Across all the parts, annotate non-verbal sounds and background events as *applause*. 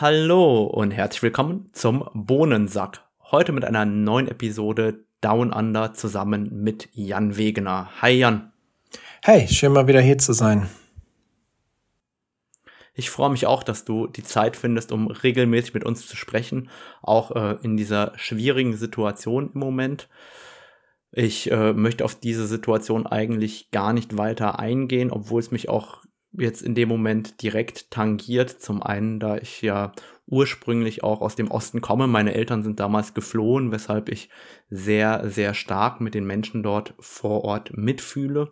Hallo und herzlich willkommen zum Bohnensack. Heute mit einer neuen Episode Down Under zusammen mit Jan Wegener. Hi Jan. Hey, schön mal wieder hier zu sein. Ich freue mich auch, dass du die Zeit findest, um regelmäßig mit uns zu sprechen, auch äh, in dieser schwierigen Situation im Moment. Ich äh, möchte auf diese Situation eigentlich gar nicht weiter eingehen, obwohl es mich auch jetzt in dem Moment direkt tangiert. Zum einen, da ich ja ursprünglich auch aus dem Osten komme. Meine Eltern sind damals geflohen, weshalb ich sehr, sehr stark mit den Menschen dort vor Ort mitfühle.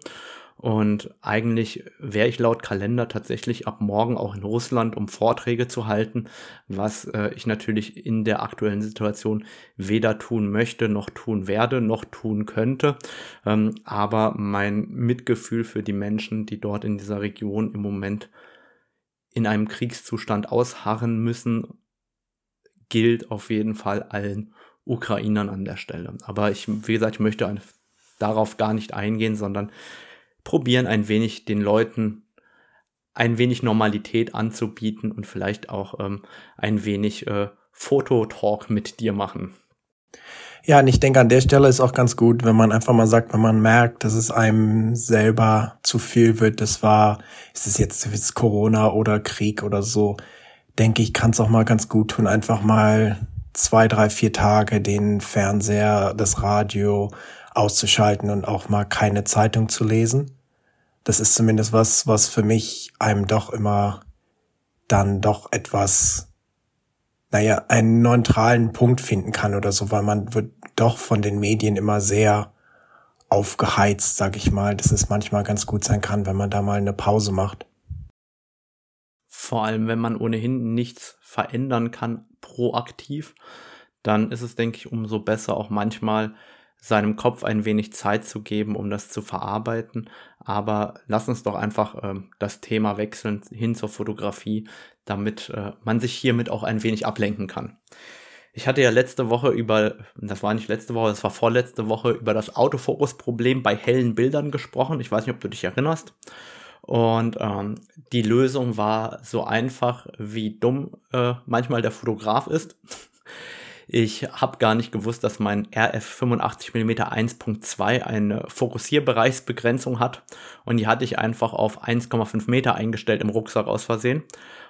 Und eigentlich wäre ich laut Kalender tatsächlich ab morgen auch in Russland, um Vorträge zu halten, was äh, ich natürlich in der aktuellen Situation weder tun möchte, noch tun werde, noch tun könnte. Ähm, aber mein Mitgefühl für die Menschen, die dort in dieser Region im Moment in einem Kriegszustand ausharren müssen, gilt auf jeden Fall allen Ukrainern an der Stelle. Aber ich, wie gesagt, ich möchte darauf gar nicht eingehen, sondern probieren ein wenig den Leuten ein wenig Normalität anzubieten und vielleicht auch ähm, ein wenig äh, Fototalk mit dir machen. Ja, und ich denke, an der Stelle ist auch ganz gut, wenn man einfach mal sagt, wenn man merkt, dass es einem selber zu viel wird, das war, ist es jetzt, jetzt Corona oder Krieg oder so, denke ich, kann es auch mal ganz gut tun, einfach mal zwei, drei, vier Tage den Fernseher, das Radio auszuschalten und auch mal keine Zeitung zu lesen das ist zumindest was, was für mich einem doch immer dann doch etwas, naja, einen neutralen Punkt finden kann oder so, weil man wird doch von den Medien immer sehr aufgeheizt, sag ich mal, dass es manchmal ganz gut sein kann, wenn man da mal eine Pause macht. Vor allem, wenn man ohnehin nichts verändern kann, proaktiv, dann ist es, denke ich, umso besser auch manchmal seinem Kopf ein wenig Zeit zu geben, um das zu verarbeiten. Aber lass uns doch einfach äh, das Thema wechseln hin zur Fotografie, damit äh, man sich hiermit auch ein wenig ablenken kann. Ich hatte ja letzte Woche über, das war nicht letzte Woche, das war vorletzte Woche, über das Autofokus-Problem bei hellen Bildern gesprochen. Ich weiß nicht, ob du dich erinnerst. Und ähm, die Lösung war so einfach, wie dumm äh, manchmal der Fotograf ist. Ich habe gar nicht gewusst, dass mein RF 85 mm 1.2 eine Fokussierbereichsbegrenzung hat und die hatte ich einfach auf 1,5 Meter eingestellt im Rucksack aus Versehen.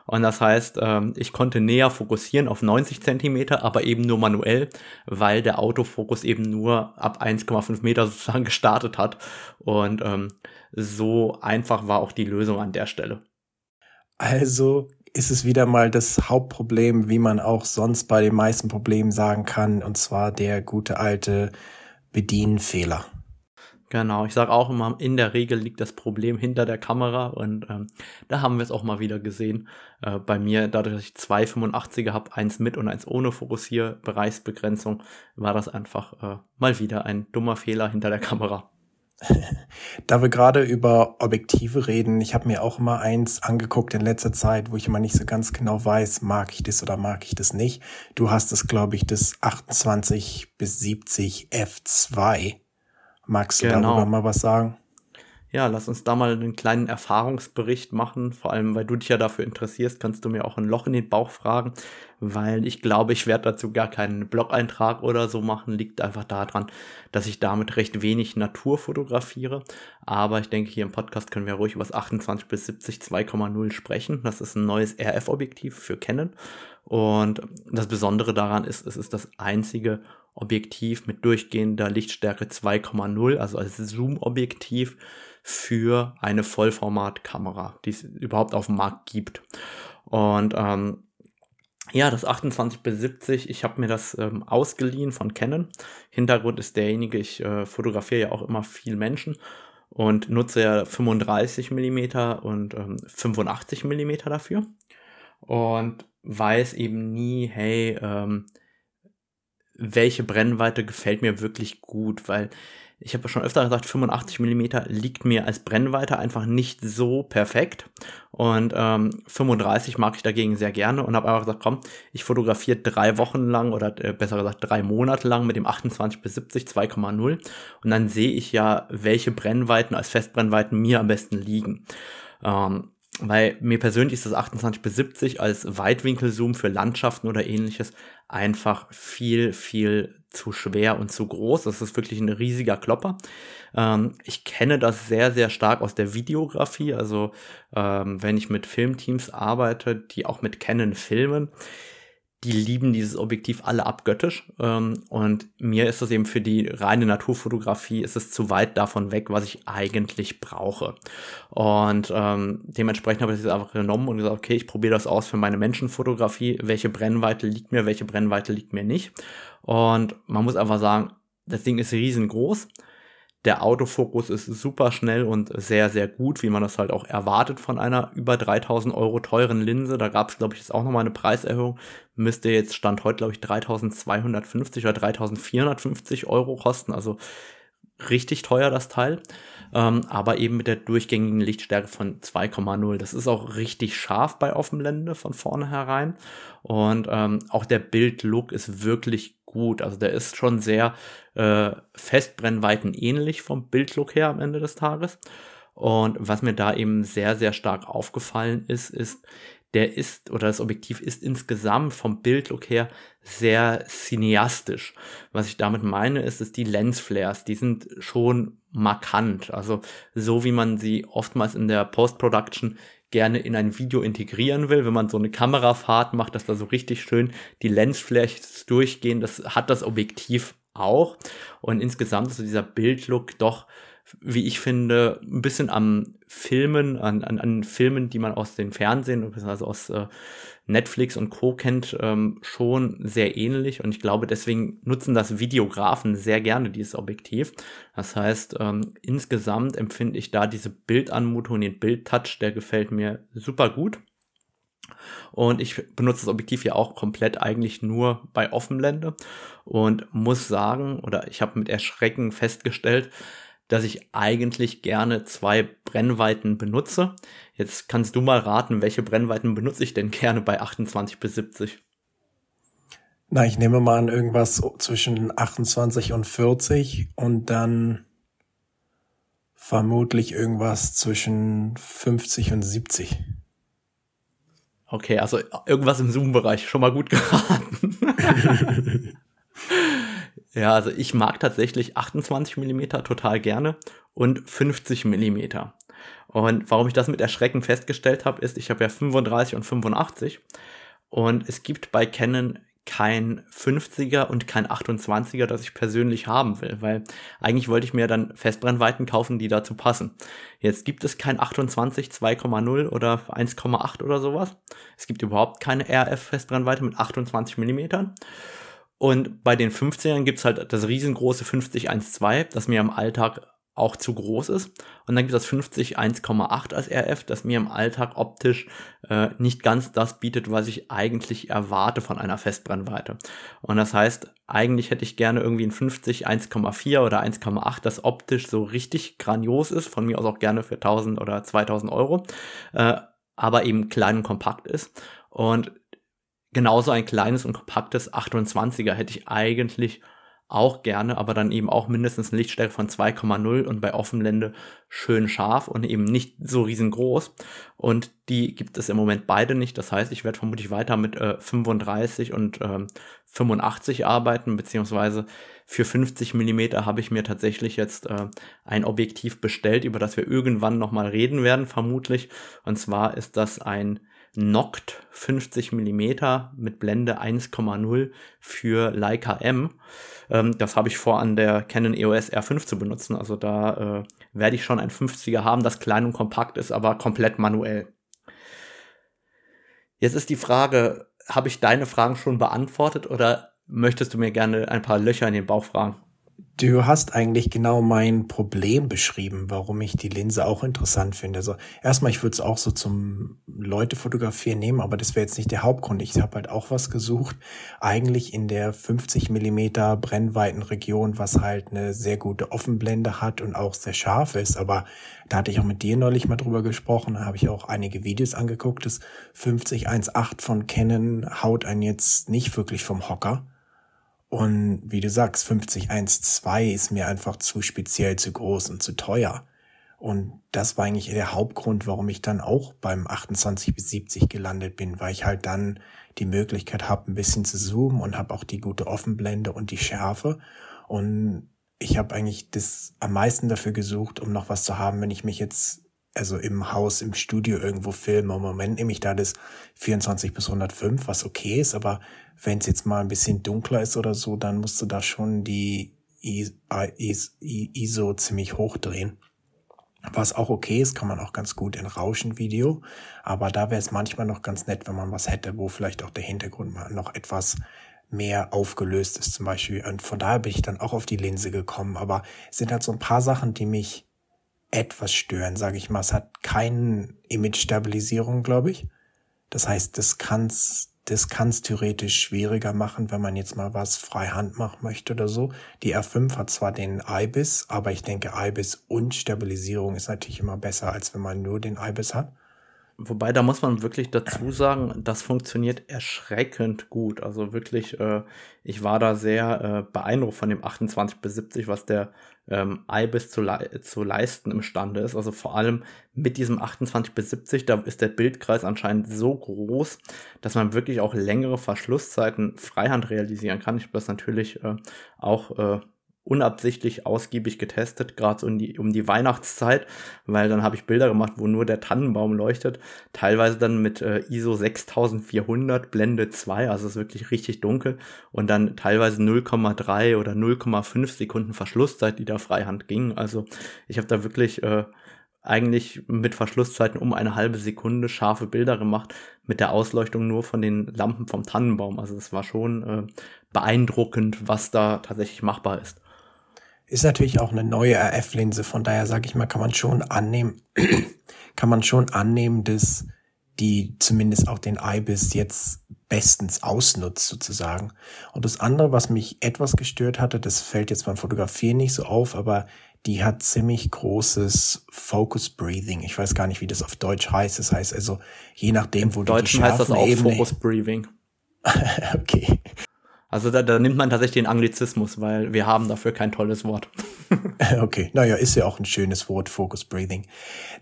Und das heißt, ähm, ich konnte näher fokussieren auf 90 Zentimeter, aber eben nur manuell, weil der Autofokus eben nur ab 1,5 Meter sozusagen *laughs* gestartet hat. Und ähm, so einfach war auch die Lösung an der Stelle. Also ist es wieder mal das Hauptproblem, wie man auch sonst bei den meisten Problemen sagen kann, und zwar der gute alte Bedienfehler. Genau, ich sage auch immer, in der Regel liegt das Problem hinter der Kamera und ähm, da haben wir es auch mal wieder gesehen. Äh, bei mir, dadurch, dass ich zwei 85er habe, eins mit und eins ohne Fokussierbereichsbegrenzung, war das einfach äh, mal wieder ein dummer Fehler hinter der Kamera. Da wir gerade über Objektive reden, ich habe mir auch immer eins angeguckt in letzter Zeit, wo ich immer nicht so ganz genau weiß, mag ich das oder mag ich das nicht. Du hast es, glaube ich, das 28 bis 70 F2. Magst du genau. darüber mal was sagen? Ja, lass uns da mal einen kleinen Erfahrungsbericht machen. Vor allem, weil du dich ja dafür interessierst, kannst du mir auch ein Loch in den Bauch fragen, weil ich glaube, ich werde dazu gar keinen Blog-Eintrag oder so machen. Liegt einfach daran, dass ich damit recht wenig Natur fotografiere. Aber ich denke, hier im Podcast können wir ruhig über das 28 bis 70 2,0 sprechen. Das ist ein neues RF-Objektiv für Canon. Und das Besondere daran ist, es ist das einzige Objektiv mit durchgehender Lichtstärke 2,0, also als Zoom-Objektiv für eine Vollformatkamera, die es überhaupt auf dem Markt gibt. Und ähm, ja, das 28 bis 70, ich habe mir das ähm, ausgeliehen von Canon. Hintergrund ist derjenige, ich äh, fotografiere ja auch immer viel Menschen und nutze ja 35 mm und ähm, 85 mm dafür. Und weiß eben nie, hey, ähm, welche Brennweite gefällt mir wirklich gut, weil ich habe schon öfter gesagt, 85 mm liegt mir als Brennweite einfach nicht so perfekt. Und ähm, 35 mag ich dagegen sehr gerne und habe einfach gesagt, komm, ich fotografiere drei Wochen lang oder äh, besser gesagt drei Monate lang mit dem 28 bis 70 2,0 und dann sehe ich ja, welche Brennweiten als Festbrennweiten mir am besten liegen. Ähm, weil mir persönlich ist das 28 bis 70 als Weitwinkelzoom für Landschaften oder ähnliches einfach viel, viel zu schwer und zu groß. Das ist wirklich ein riesiger Klopper. Ähm, ich kenne das sehr, sehr stark aus der Videografie. Also ähm, wenn ich mit Filmteams arbeite, die auch mit Canon filmen, die lieben dieses Objektiv alle abgöttisch. Ähm, und mir ist das eben für die reine Naturfotografie, ist es zu weit davon weg, was ich eigentlich brauche. Und ähm, dementsprechend habe ich das einfach genommen und gesagt, okay, ich probiere das aus für meine Menschenfotografie. Welche Brennweite liegt mir, welche Brennweite liegt mir nicht. Und man muss einfach sagen, das Ding ist riesengroß. Der Autofokus ist super schnell und sehr, sehr gut, wie man das halt auch erwartet von einer über 3000 Euro teuren Linse. Da gab es, glaube ich, jetzt auch nochmal eine Preiserhöhung. Müsste jetzt Stand heute, glaube ich, 3250 oder 3450 Euro kosten. Also richtig teuer das Teil. Ähm, aber eben mit der durchgängigen Lichtstärke von 2,0. Das ist auch richtig scharf bei Offenblende von vornherein. Und ähm, auch der Bildlook ist wirklich gut. Also der ist schon sehr äh, Festbrennweiten ähnlich vom Bildlook her am Ende des Tages. Und was mir da eben sehr, sehr stark aufgefallen ist, ist, der ist oder das Objektiv ist insgesamt vom Bildlook her sehr cineastisch. Was ich damit meine, ist, dass die Lensflares, die sind schon markant. Also so wie man sie oftmals in der Post-Production gerne in ein Video integrieren will, wenn man so eine Kamerafahrt macht, dass da so richtig schön die Lensflares durchgehen, das hat das Objektiv auch. Und insgesamt ist so dieser Bildlook doch, wie ich finde, ein bisschen am Filmen, an, an, an Filmen, die man aus den Fernsehen, also aus äh, Netflix und Co. kennt, ähm, schon sehr ähnlich. Und ich glaube, deswegen nutzen das Videografen sehr gerne dieses Objektiv. Das heißt, ähm, insgesamt empfinde ich da diese Bildanmutung, den Bildtouch, der gefällt mir super gut. Und ich benutze das Objektiv ja auch komplett eigentlich nur bei Offenblende und muss sagen, oder ich habe mit Erschrecken festgestellt, dass ich eigentlich gerne zwei Brennweiten benutze. Jetzt kannst du mal raten, welche Brennweiten benutze ich denn gerne bei 28 bis 70? Na, ich nehme mal an irgendwas zwischen 28 und 40 und dann vermutlich irgendwas zwischen 50 und 70. Okay, also irgendwas im Zoom-Bereich. Schon mal gut geraten. *laughs* *laughs* ja, also ich mag tatsächlich 28 Millimeter total gerne und 50 Millimeter. Und warum ich das mit Erschrecken festgestellt habe, ist, ich habe ja 35 und 85 und es gibt bei Canon kein 50er und kein 28er, das ich persönlich haben will, weil eigentlich wollte ich mir dann Festbrennweiten kaufen, die dazu passen. Jetzt gibt es kein 28 2,0 oder 1,8 oder sowas. Es gibt überhaupt keine RF Festbrennweite mit 28 Millimetern. Und bei den 50ern gibt es halt das riesengroße 50 1.2, das mir im Alltag auch zu groß ist. Und dann gibt es das 50 1,8 als RF, das mir im Alltag optisch äh, nicht ganz das bietet, was ich eigentlich erwarte von einer Festbrennweite. Und das heißt, eigentlich hätte ich gerne irgendwie ein 50 1,4 oder 1,8, das optisch so richtig grandios ist, von mir aus auch gerne für 1000 oder 2000 Euro, äh, aber eben klein und kompakt ist. Und genauso ein kleines und kompaktes 28er hätte ich eigentlich auch gerne, aber dann eben auch mindestens eine Lichtstärke von 2,0 und bei Offenblende schön scharf und eben nicht so riesengroß. Und die gibt es im Moment beide nicht. Das heißt, ich werde vermutlich weiter mit äh, 35 und äh, 85 arbeiten, beziehungsweise für 50 Millimeter habe ich mir tatsächlich jetzt äh, ein Objektiv bestellt, über das wir irgendwann nochmal reden werden, vermutlich. Und zwar ist das ein Noct 50 Millimeter mit Blende 1,0 für Leica M. Ähm, das habe ich vor, an der Canon EOS R5 zu benutzen. Also da äh, werde ich schon ein 50er haben, das klein und kompakt ist, aber komplett manuell. Jetzt ist die Frage, habe ich deine Fragen schon beantwortet oder möchtest du mir gerne ein paar Löcher in den Bauch fragen? Du hast eigentlich genau mein Problem beschrieben, warum ich die Linse auch interessant finde. Also erstmal, ich würde es auch so zum Leute fotografieren nehmen, aber das wäre jetzt nicht der Hauptgrund. Ich habe halt auch was gesucht, eigentlich in der 50 Millimeter Brennweitenregion, was halt eine sehr gute Offenblende hat und auch sehr scharf ist. Aber da hatte ich auch mit dir neulich mal drüber gesprochen, da habe ich auch einige Videos angeguckt. Das 50 1.8 von Canon haut einen jetzt nicht wirklich vom Hocker. Und wie du sagst, 5012 ist mir einfach zu speziell, zu groß und zu teuer. Und das war eigentlich der Hauptgrund, warum ich dann auch beim 28 bis 70 gelandet bin, weil ich halt dann die Möglichkeit habe, ein bisschen zu zoomen und habe auch die gute Offenblende und die Schärfe. Und ich habe eigentlich das am meisten dafür gesucht, um noch was zu haben, wenn ich mich jetzt also im Haus, im Studio irgendwo filme. Im Moment nehme ich da das 24 bis 105, was okay ist, aber wenn es jetzt mal ein bisschen dunkler ist oder so, dann musst du da schon die ISO ziemlich hochdrehen. Was auch okay ist, kann man auch ganz gut in Rauschenvideo. Aber da wäre es manchmal noch ganz nett, wenn man was hätte, wo vielleicht auch der Hintergrund mal noch etwas mehr aufgelöst ist zum Beispiel. Und von daher bin ich dann auch auf die Linse gekommen. Aber es sind halt so ein paar Sachen, die mich etwas stören, sage ich mal. Es hat keine Image-Stabilisierung, glaube ich. Das heißt, das kann's das kann es theoretisch schwieriger machen, wenn man jetzt mal was freihand machen möchte oder so. Die R5 hat zwar den IBIS, aber ich denke, IBIS und Stabilisierung ist natürlich immer besser, als wenn man nur den IBIS hat. Wobei, da muss man wirklich dazu sagen, das funktioniert erschreckend gut. Also wirklich, äh, ich war da sehr äh, beeindruckt von dem 28 bis 70, was der ähm, IBIS zu, le zu leisten imstande ist. Also vor allem mit diesem 28 bis 70, da ist der Bildkreis anscheinend so groß, dass man wirklich auch längere Verschlusszeiten freihand realisieren kann. Ich habe das natürlich äh, auch äh, unabsichtlich ausgiebig getestet, gerade so um die, um die Weihnachtszeit, weil dann habe ich Bilder gemacht, wo nur der Tannenbaum leuchtet, teilweise dann mit äh, ISO 6400 Blende 2, also es ist wirklich richtig dunkel und dann teilweise 0,3 oder 0,5 Sekunden Verschlusszeit, die da freihand ging. Also ich habe da wirklich äh, eigentlich mit Verschlusszeiten um eine halbe Sekunde scharfe Bilder gemacht, mit der Ausleuchtung nur von den Lampen vom Tannenbaum. Also es war schon äh, beeindruckend, was da tatsächlich machbar ist. Ist natürlich auch eine neue RF-Linse, von daher sage ich mal, kann man schon annehmen, *clears throat* kann man schon annehmen, dass die zumindest auch den IBIS jetzt bestens ausnutzt sozusagen. Und das andere, was mich etwas gestört hatte, das fällt jetzt beim Fotografieren nicht so auf, aber die hat ziemlich großes Focus Breathing. Ich weiß gar nicht, wie das auf Deutsch heißt. Das heißt also, je nachdem, wo Im du Deutschen die heißt das auch Focus Breathing. *laughs* okay. Also da, da nimmt man tatsächlich den Anglizismus, weil wir haben dafür kein tolles Wort. *laughs* okay, naja, ist ja auch ein schönes Wort, Focus Breathing.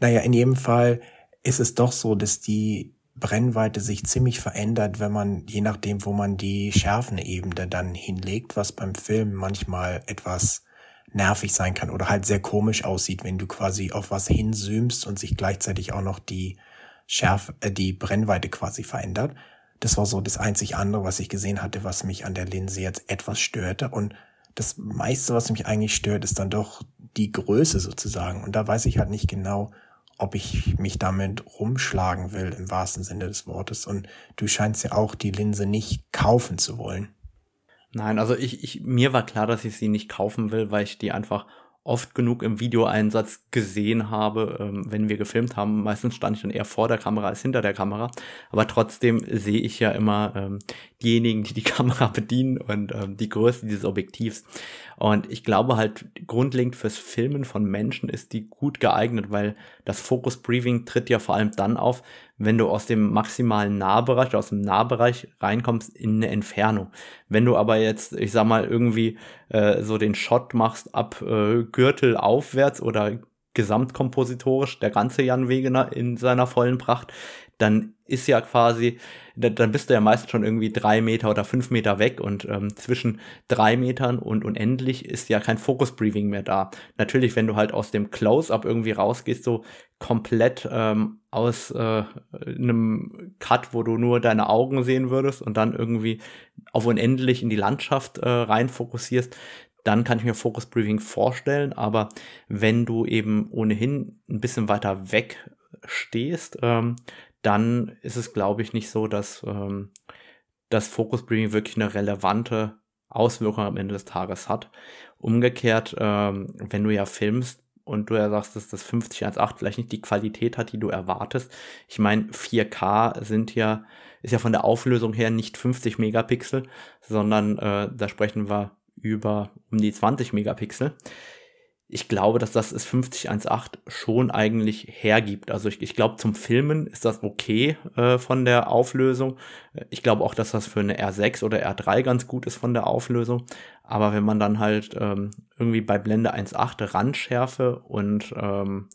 Naja, in jedem Fall ist es doch so, dass die Brennweite sich ziemlich verändert, wenn man, je nachdem, wo man die Schärfenebene dann hinlegt, was beim Film manchmal etwas nervig sein kann oder halt sehr komisch aussieht, wenn du quasi auf was hinzoomst und sich gleichzeitig auch noch die Schärfe, äh, die Brennweite quasi verändert. Das war so das einzig andere, was ich gesehen hatte, was mich an der Linse jetzt etwas störte. Und das meiste, was mich eigentlich stört, ist dann doch die Größe sozusagen. Und da weiß ich halt nicht genau, ob ich mich damit rumschlagen will im wahrsten Sinne des Wortes. Und du scheinst ja auch die Linse nicht kaufen zu wollen. Nein, also ich, ich, mir war klar, dass ich sie nicht kaufen will, weil ich die einfach oft genug im Videoeinsatz gesehen habe, ähm, wenn wir gefilmt haben. Meistens stand ich dann eher vor der Kamera als hinter der Kamera. Aber trotzdem sehe ich ja immer ähm, diejenigen, die die Kamera *laughs* bedienen und ähm, die Größe dieses Objektivs. Und ich glaube halt, grundlegend fürs Filmen von Menschen ist die gut geeignet, weil das Focus Briefing tritt ja vor allem dann auf, wenn du aus dem maximalen Nahbereich, aus dem Nahbereich reinkommst in eine Entfernung. Wenn du aber jetzt, ich sag mal, irgendwie äh, so den Shot machst ab äh, Gürtel aufwärts oder gesamtkompositorisch der ganze Jan Wegener in seiner vollen Pracht, dann ist ja quasi, dann bist du ja meist schon irgendwie drei Meter oder fünf Meter weg und ähm, zwischen drei Metern und unendlich ist ja kein Focus-Briefing mehr da. Natürlich, wenn du halt aus dem Close-Up irgendwie rausgehst, so komplett ähm, aus äh, einem Cut, wo du nur deine Augen sehen würdest und dann irgendwie auf unendlich in die Landschaft äh, rein fokussierst, dann kann ich mir Focus Briefing vorstellen, aber wenn du eben ohnehin ein bisschen weiter weg stehst, ähm, dann ist es, glaube ich, nicht so, dass ähm, das Focus Briefing wirklich eine relevante Auswirkung am Ende des Tages hat. Umgekehrt, ähm, wenn du ja filmst und du ja sagst, dass das 5018 vielleicht nicht die Qualität hat, die du erwartest. Ich meine, 4K sind ja, ist ja von der Auflösung her nicht 50 Megapixel, sondern äh, da sprechen wir über um die 20 Megapixel ich glaube, dass das ist 5018 schon eigentlich hergibt. Also ich, ich glaube, zum Filmen ist das okay äh, von der Auflösung. Ich glaube auch, dass das für eine R6 oder R3 ganz gut ist von der Auflösung. Aber wenn man dann halt ähm, irgendwie bei Blende 1.8 Randschärfe und ähm,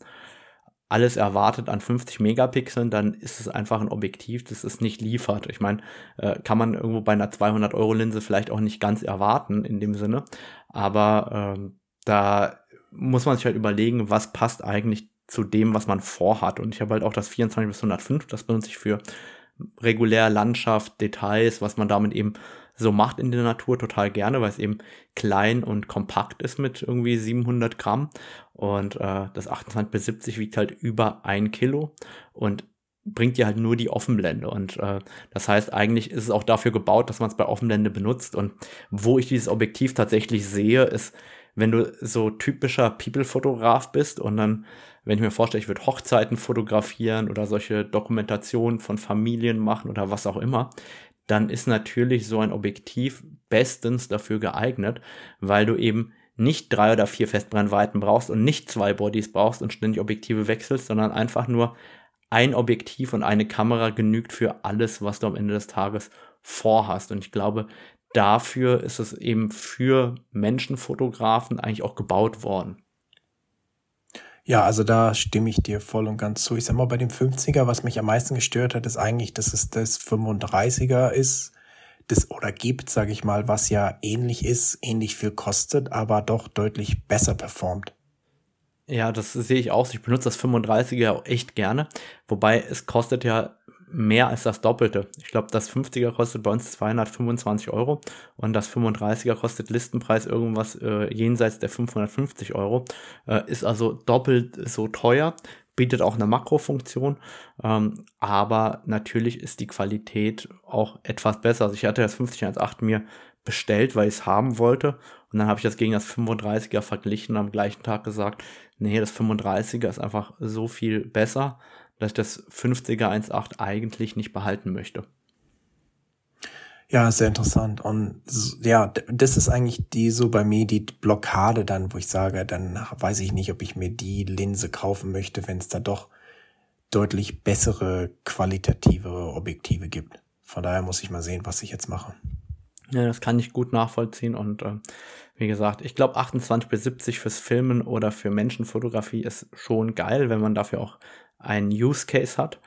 alles erwartet an 50 Megapixeln, dann ist es einfach ein Objektiv, das es nicht liefert. Ich meine, äh, kann man irgendwo bei einer 200 Euro Linse vielleicht auch nicht ganz erwarten in dem Sinne, aber ähm, da muss man sich halt überlegen, was passt eigentlich zu dem, was man vorhat. Und ich habe halt auch das 24 bis 105, das benutze ich für regulär Landschaft, Details, was man damit eben so macht in der Natur total gerne, weil es eben klein und kompakt ist mit irgendwie 700 Gramm. Und äh, das 28 bis 70 wiegt halt über ein Kilo und bringt dir halt nur die Offenblende. Und äh, das heißt eigentlich ist es auch dafür gebaut, dass man es bei Offenblende benutzt. Und wo ich dieses Objektiv tatsächlich sehe, ist wenn du so typischer People-Fotograf bist und dann, wenn ich mir vorstelle, ich würde Hochzeiten fotografieren oder solche Dokumentationen von Familien machen oder was auch immer, dann ist natürlich so ein Objektiv bestens dafür geeignet, weil du eben nicht drei oder vier Festbrennweiten brauchst und nicht zwei Bodies brauchst und ständig Objektive wechselst, sondern einfach nur ein Objektiv und eine Kamera genügt für alles, was du am Ende des Tages vorhast. Und ich glaube, dafür ist es eben für Menschenfotografen eigentlich auch gebaut worden. Ja, also da stimme ich dir voll und ganz zu. Ich sag mal, bei dem 50er, was mich am meisten gestört hat, ist eigentlich, dass es das 35er ist, das oder gibt, sage ich mal, was ja ähnlich ist, ähnlich viel kostet, aber doch deutlich besser performt. Ja, das sehe ich auch. Ich benutze das 35er auch echt gerne. Wobei es kostet ja mehr als das Doppelte. Ich glaube, das 50er kostet bei uns 225 Euro und das 35er kostet Listenpreis irgendwas äh, jenseits der 550 Euro. Äh, ist also doppelt so teuer, bietet auch eine Makrofunktion, ähm, aber natürlich ist die Qualität auch etwas besser. Also ich hatte das 5018 mir bestellt, weil ich es haben wollte und dann habe ich das gegen das 35er verglichen und am gleichen Tag gesagt, nee, das 35er ist einfach so viel besser dass ich das 50er 1.8 eigentlich nicht behalten möchte. Ja, sehr interessant. Und ja, das ist eigentlich die so bei mir die Blockade dann, wo ich sage, dann weiß ich nicht, ob ich mir die Linse kaufen möchte, wenn es da doch deutlich bessere qualitative Objektive gibt. Von daher muss ich mal sehen, was ich jetzt mache. Ja, das kann ich gut nachvollziehen und äh, wie gesagt, ich glaube 28 bis 70 fürs Filmen oder für Menschenfotografie ist schon geil, wenn man dafür auch einen Use Case hat.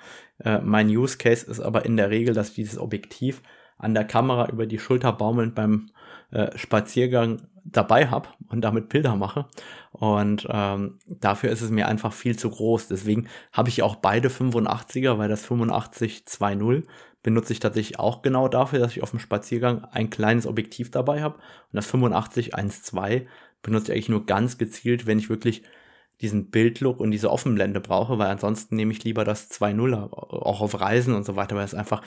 Äh, mein Use Case ist aber in der Regel, dass dieses Objektiv an der Kamera über die Schulter baumelnd beim äh, Spaziergang dabei habe und damit Bilder mache. Und ähm, dafür ist es mir einfach viel zu groß. Deswegen habe ich auch beide 85er, weil das 85 2.0 benutze ich tatsächlich auch genau dafür, dass ich auf dem Spaziergang ein kleines Objektiv dabei habe. Und das 85 1.2 benutze ich eigentlich nur ganz gezielt, wenn ich wirklich diesen Bildlook und diese Offenblende brauche, weil ansonsten nehme ich lieber das 2.0er, auch auf Reisen und so weiter, weil es einfach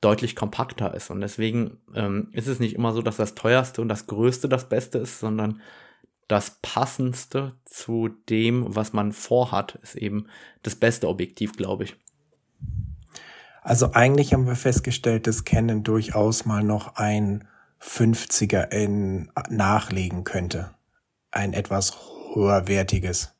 deutlich kompakter ist. Und deswegen ähm, ist es nicht immer so, dass das teuerste und das größte das Beste ist, sondern das passendste zu dem, was man vorhat, ist eben das beste Objektiv, glaube ich. Also eigentlich haben wir festgestellt, dass Canon durchaus mal noch ein 50er in nachlegen könnte. Ein etwas höherwertiges.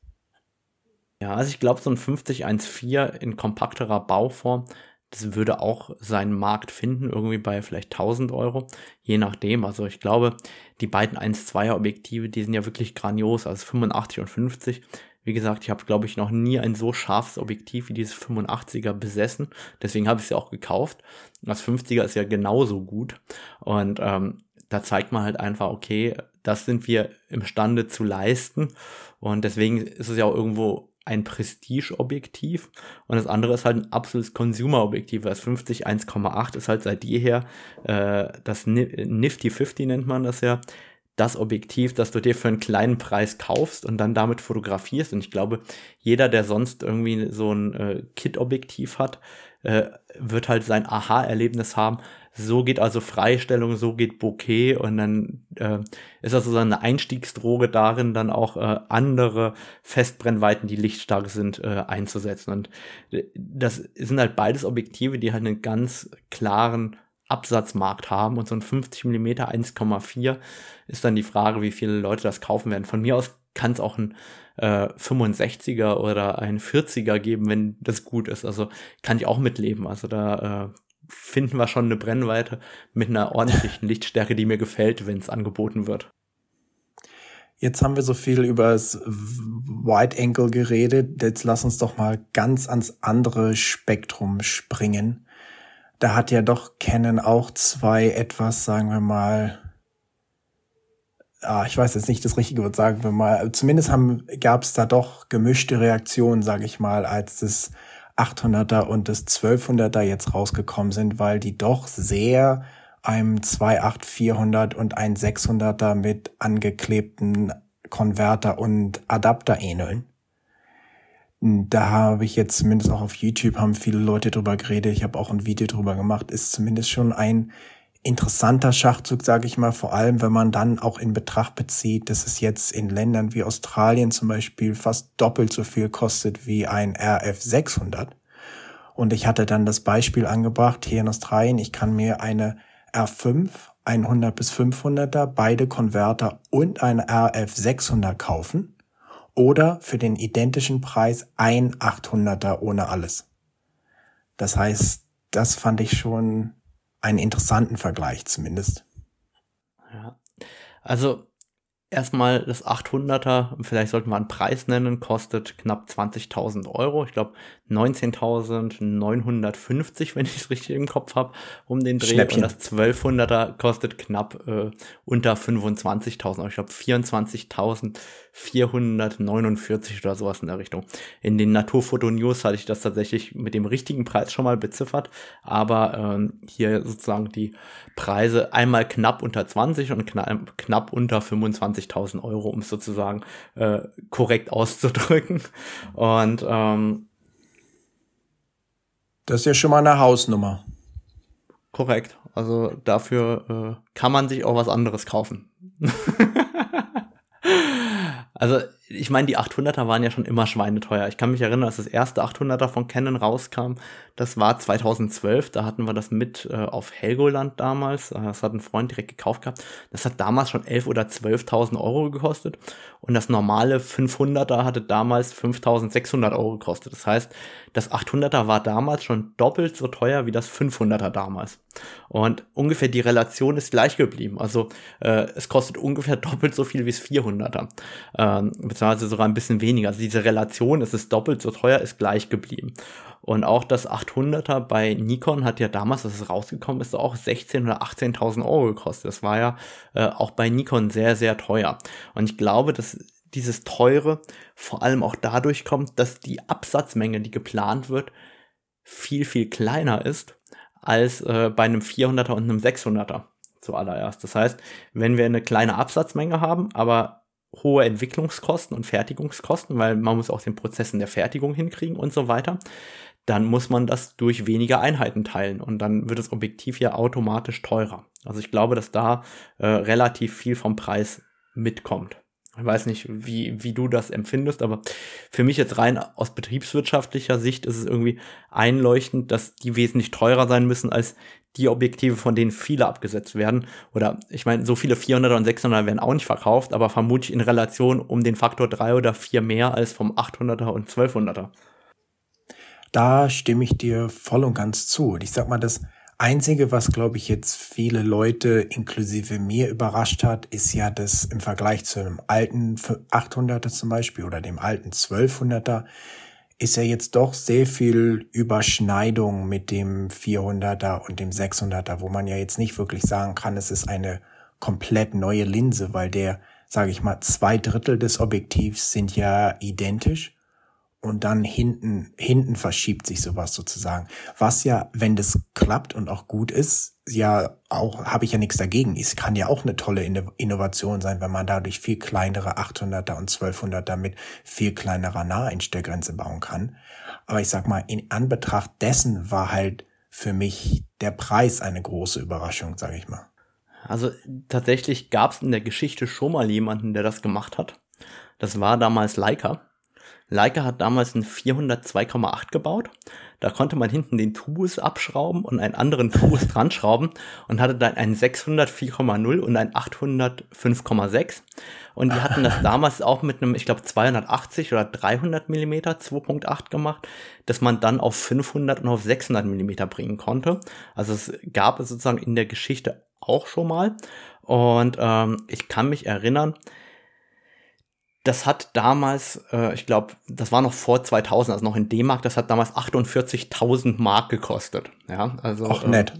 Ja, also ich glaube, so ein 5014 in kompakterer Bauform, das würde auch seinen Markt finden, irgendwie bei vielleicht 1000 Euro, je nachdem. Also ich glaube, die beiden 1.2er Objektive, die sind ja wirklich grandios, also 85 und 50. Wie gesagt, ich habe, glaube ich, noch nie ein so scharfes Objektiv wie dieses 85er besessen. Deswegen habe ich es ja auch gekauft. Das 50er ist ja genauso gut. Und ähm, da zeigt man halt einfach, okay, das sind wir imstande zu leisten. Und deswegen ist es ja auch irgendwo ein Prestige-Objektiv und das andere ist halt ein absolutes Consumer-Objektiv. Das 50 1,8 ist halt seit jeher äh, das Nifty 50 nennt man das ja, das Objektiv, das du dir für einen kleinen Preis kaufst und dann damit fotografierst. Und ich glaube, jeder, der sonst irgendwie so ein äh, Kit-Objektiv hat, äh, wird halt sein Aha-Erlebnis haben, so geht also Freistellung, so geht Bouquet und dann äh, ist also so eine Einstiegsdroge darin, dann auch äh, andere Festbrennweiten, die lichtstark sind, äh, einzusetzen. Und äh, das sind halt beides Objektive, die halt einen ganz klaren Absatzmarkt haben und so ein 50 mm 1,4 ist dann die Frage, wie viele Leute das kaufen werden. Von mir aus kann es auch ein äh, 65er oder ein 40er geben, wenn das gut ist. Also kann ich auch mitleben. Also da äh, finden wir schon eine Brennweite mit einer ordentlichen *laughs* Lichtstärke, die mir gefällt, wenn es angeboten wird. Jetzt haben wir so viel über das Wide Angle geredet. Jetzt lass uns doch mal ganz ans andere Spektrum springen. Da hat ja doch Canon auch zwei etwas, sagen wir mal, ah, ich weiß jetzt nicht das richtige Wort, sagen wir mal. Zumindest haben, gab es da doch gemischte Reaktionen, sage ich mal, als das 800er und das 1200er jetzt rausgekommen sind, weil die doch sehr einem 28400 und ein 600er mit angeklebten Konverter und Adapter ähneln. Da habe ich jetzt zumindest auch auf YouTube haben viele Leute drüber geredet. Ich habe auch ein Video drüber gemacht. Ist zumindest schon ein interessanter Schachzug, sage ich mal, vor allem wenn man dann auch in Betracht bezieht, dass es jetzt in Ländern wie Australien zum Beispiel fast doppelt so viel kostet wie ein RF 600. Und ich hatte dann das Beispiel angebracht hier in Australien, ich kann mir eine R5 100 bis 500er, beide Konverter und ein RF 600 kaufen oder für den identischen Preis ein 800er ohne alles. Das heißt, das fand ich schon einen interessanten Vergleich zumindest. Ja. Also erstmal das 800er, vielleicht sollten wir einen Preis nennen, kostet knapp 20.000 Euro. Ich glaube 19.950, wenn ich es richtig im Kopf habe, um den Dreh. Schnäppchen. Und das 1200er kostet knapp äh, unter 25.000 Euro. Ich glaube 24.449 oder sowas in der Richtung. In den Naturfoto-News hatte ich das tatsächlich mit dem richtigen Preis schon mal beziffert, aber ähm, hier sozusagen die Preise einmal knapp unter 20 und knapp, knapp unter 25.000 Euro, um es sozusagen äh, korrekt auszudrücken. Und ähm, das ist ja schon mal eine Hausnummer. Korrekt. Also dafür äh, kann man sich auch was anderes kaufen. *laughs* also ich meine, die 800er waren ja schon immer schweineteuer. Ich kann mich erinnern, als das erste 800er von Canon rauskam, das war 2012, da hatten wir das mit äh, auf Helgoland damals, äh, das hat ein Freund direkt gekauft gehabt. Das hat damals schon 11 oder 12.000 Euro gekostet und das normale 500er hatte damals 5.600 Euro gekostet. Das heißt, das 800er war damals schon doppelt so teuer wie das 500er damals. Und ungefähr die Relation ist gleich geblieben. Also äh, es kostet ungefähr doppelt so viel wie das 400er. Ähm, beziehungsweise sogar ein bisschen weniger. Also diese Relation, es ist doppelt so teuer, ist gleich geblieben. Und auch das 800er bei Nikon hat ja damals, als es rausgekommen ist, auch 16.000 oder 18.000 Euro gekostet. Das war ja äh, auch bei Nikon sehr, sehr teuer. Und ich glaube, dass dieses Teure vor allem auch dadurch kommt, dass die Absatzmenge, die geplant wird, viel, viel kleiner ist als äh, bei einem 400er und einem 600er zuallererst. Das heißt, wenn wir eine kleine Absatzmenge haben, aber hohe Entwicklungskosten und Fertigungskosten, weil man muss auch den Prozessen der Fertigung hinkriegen und so weiter, dann muss man das durch weniger Einheiten teilen und dann wird das Objektiv ja automatisch teurer. Also ich glaube, dass da äh, relativ viel vom Preis mitkommt. Ich weiß nicht, wie, wie du das empfindest, aber für mich jetzt rein aus betriebswirtschaftlicher Sicht ist es irgendwie einleuchtend, dass die wesentlich teurer sein müssen als die Objektive, von denen viele abgesetzt werden. Oder ich meine, so viele 400er und 600er werden auch nicht verkauft, aber vermutlich in Relation um den Faktor drei oder vier mehr als vom 800er und 1200er. Da stimme ich dir voll und ganz zu. Ich sag mal, das Einzige, was glaube ich jetzt viele Leute inklusive mir überrascht hat, ist ja, dass im Vergleich zu einem alten 800er zum Beispiel oder dem alten 1200er ist ja jetzt doch sehr viel Überschneidung mit dem 400er und dem 600er, wo man ja jetzt nicht wirklich sagen kann, es ist eine komplett neue Linse, weil der, sage ich mal, zwei Drittel des Objektivs sind ja identisch und dann hinten, hinten verschiebt sich sowas sozusagen. Was ja, wenn das klappt und auch gut ist, ja auch, habe ich ja nichts dagegen. Es kann ja auch eine tolle Innovation sein, wenn man dadurch viel kleinere 800er und 1200er mit viel kleinerer Naheinstellgrenze bauen kann. Aber ich sag mal, in Anbetracht dessen war halt für mich der Preis eine große Überraschung, sage ich mal. Also tatsächlich gab es in der Geschichte schon mal jemanden, der das gemacht hat. Das war damals Leica Leica hat damals ein 400 2,8 gebaut. Da konnte man hinten den Tubus abschrauben und einen anderen Tubus *laughs* dran schrauben und hatte dann einen 600 4,0 und einen 800 5,6. Und die hatten das *laughs* damals auch mit einem, ich glaube, 280 oder 300 Millimeter 2.8 gemacht, dass man dann auf 500 und auf 600 Millimeter bringen konnte. Also es gab es sozusagen in der Geschichte auch schon mal. Und ähm, ich kann mich erinnern, das hat damals, äh, ich glaube, das war noch vor 2000, also noch in D-Mark, das hat damals 48.000 Mark gekostet. Ja, also. Ach, nett.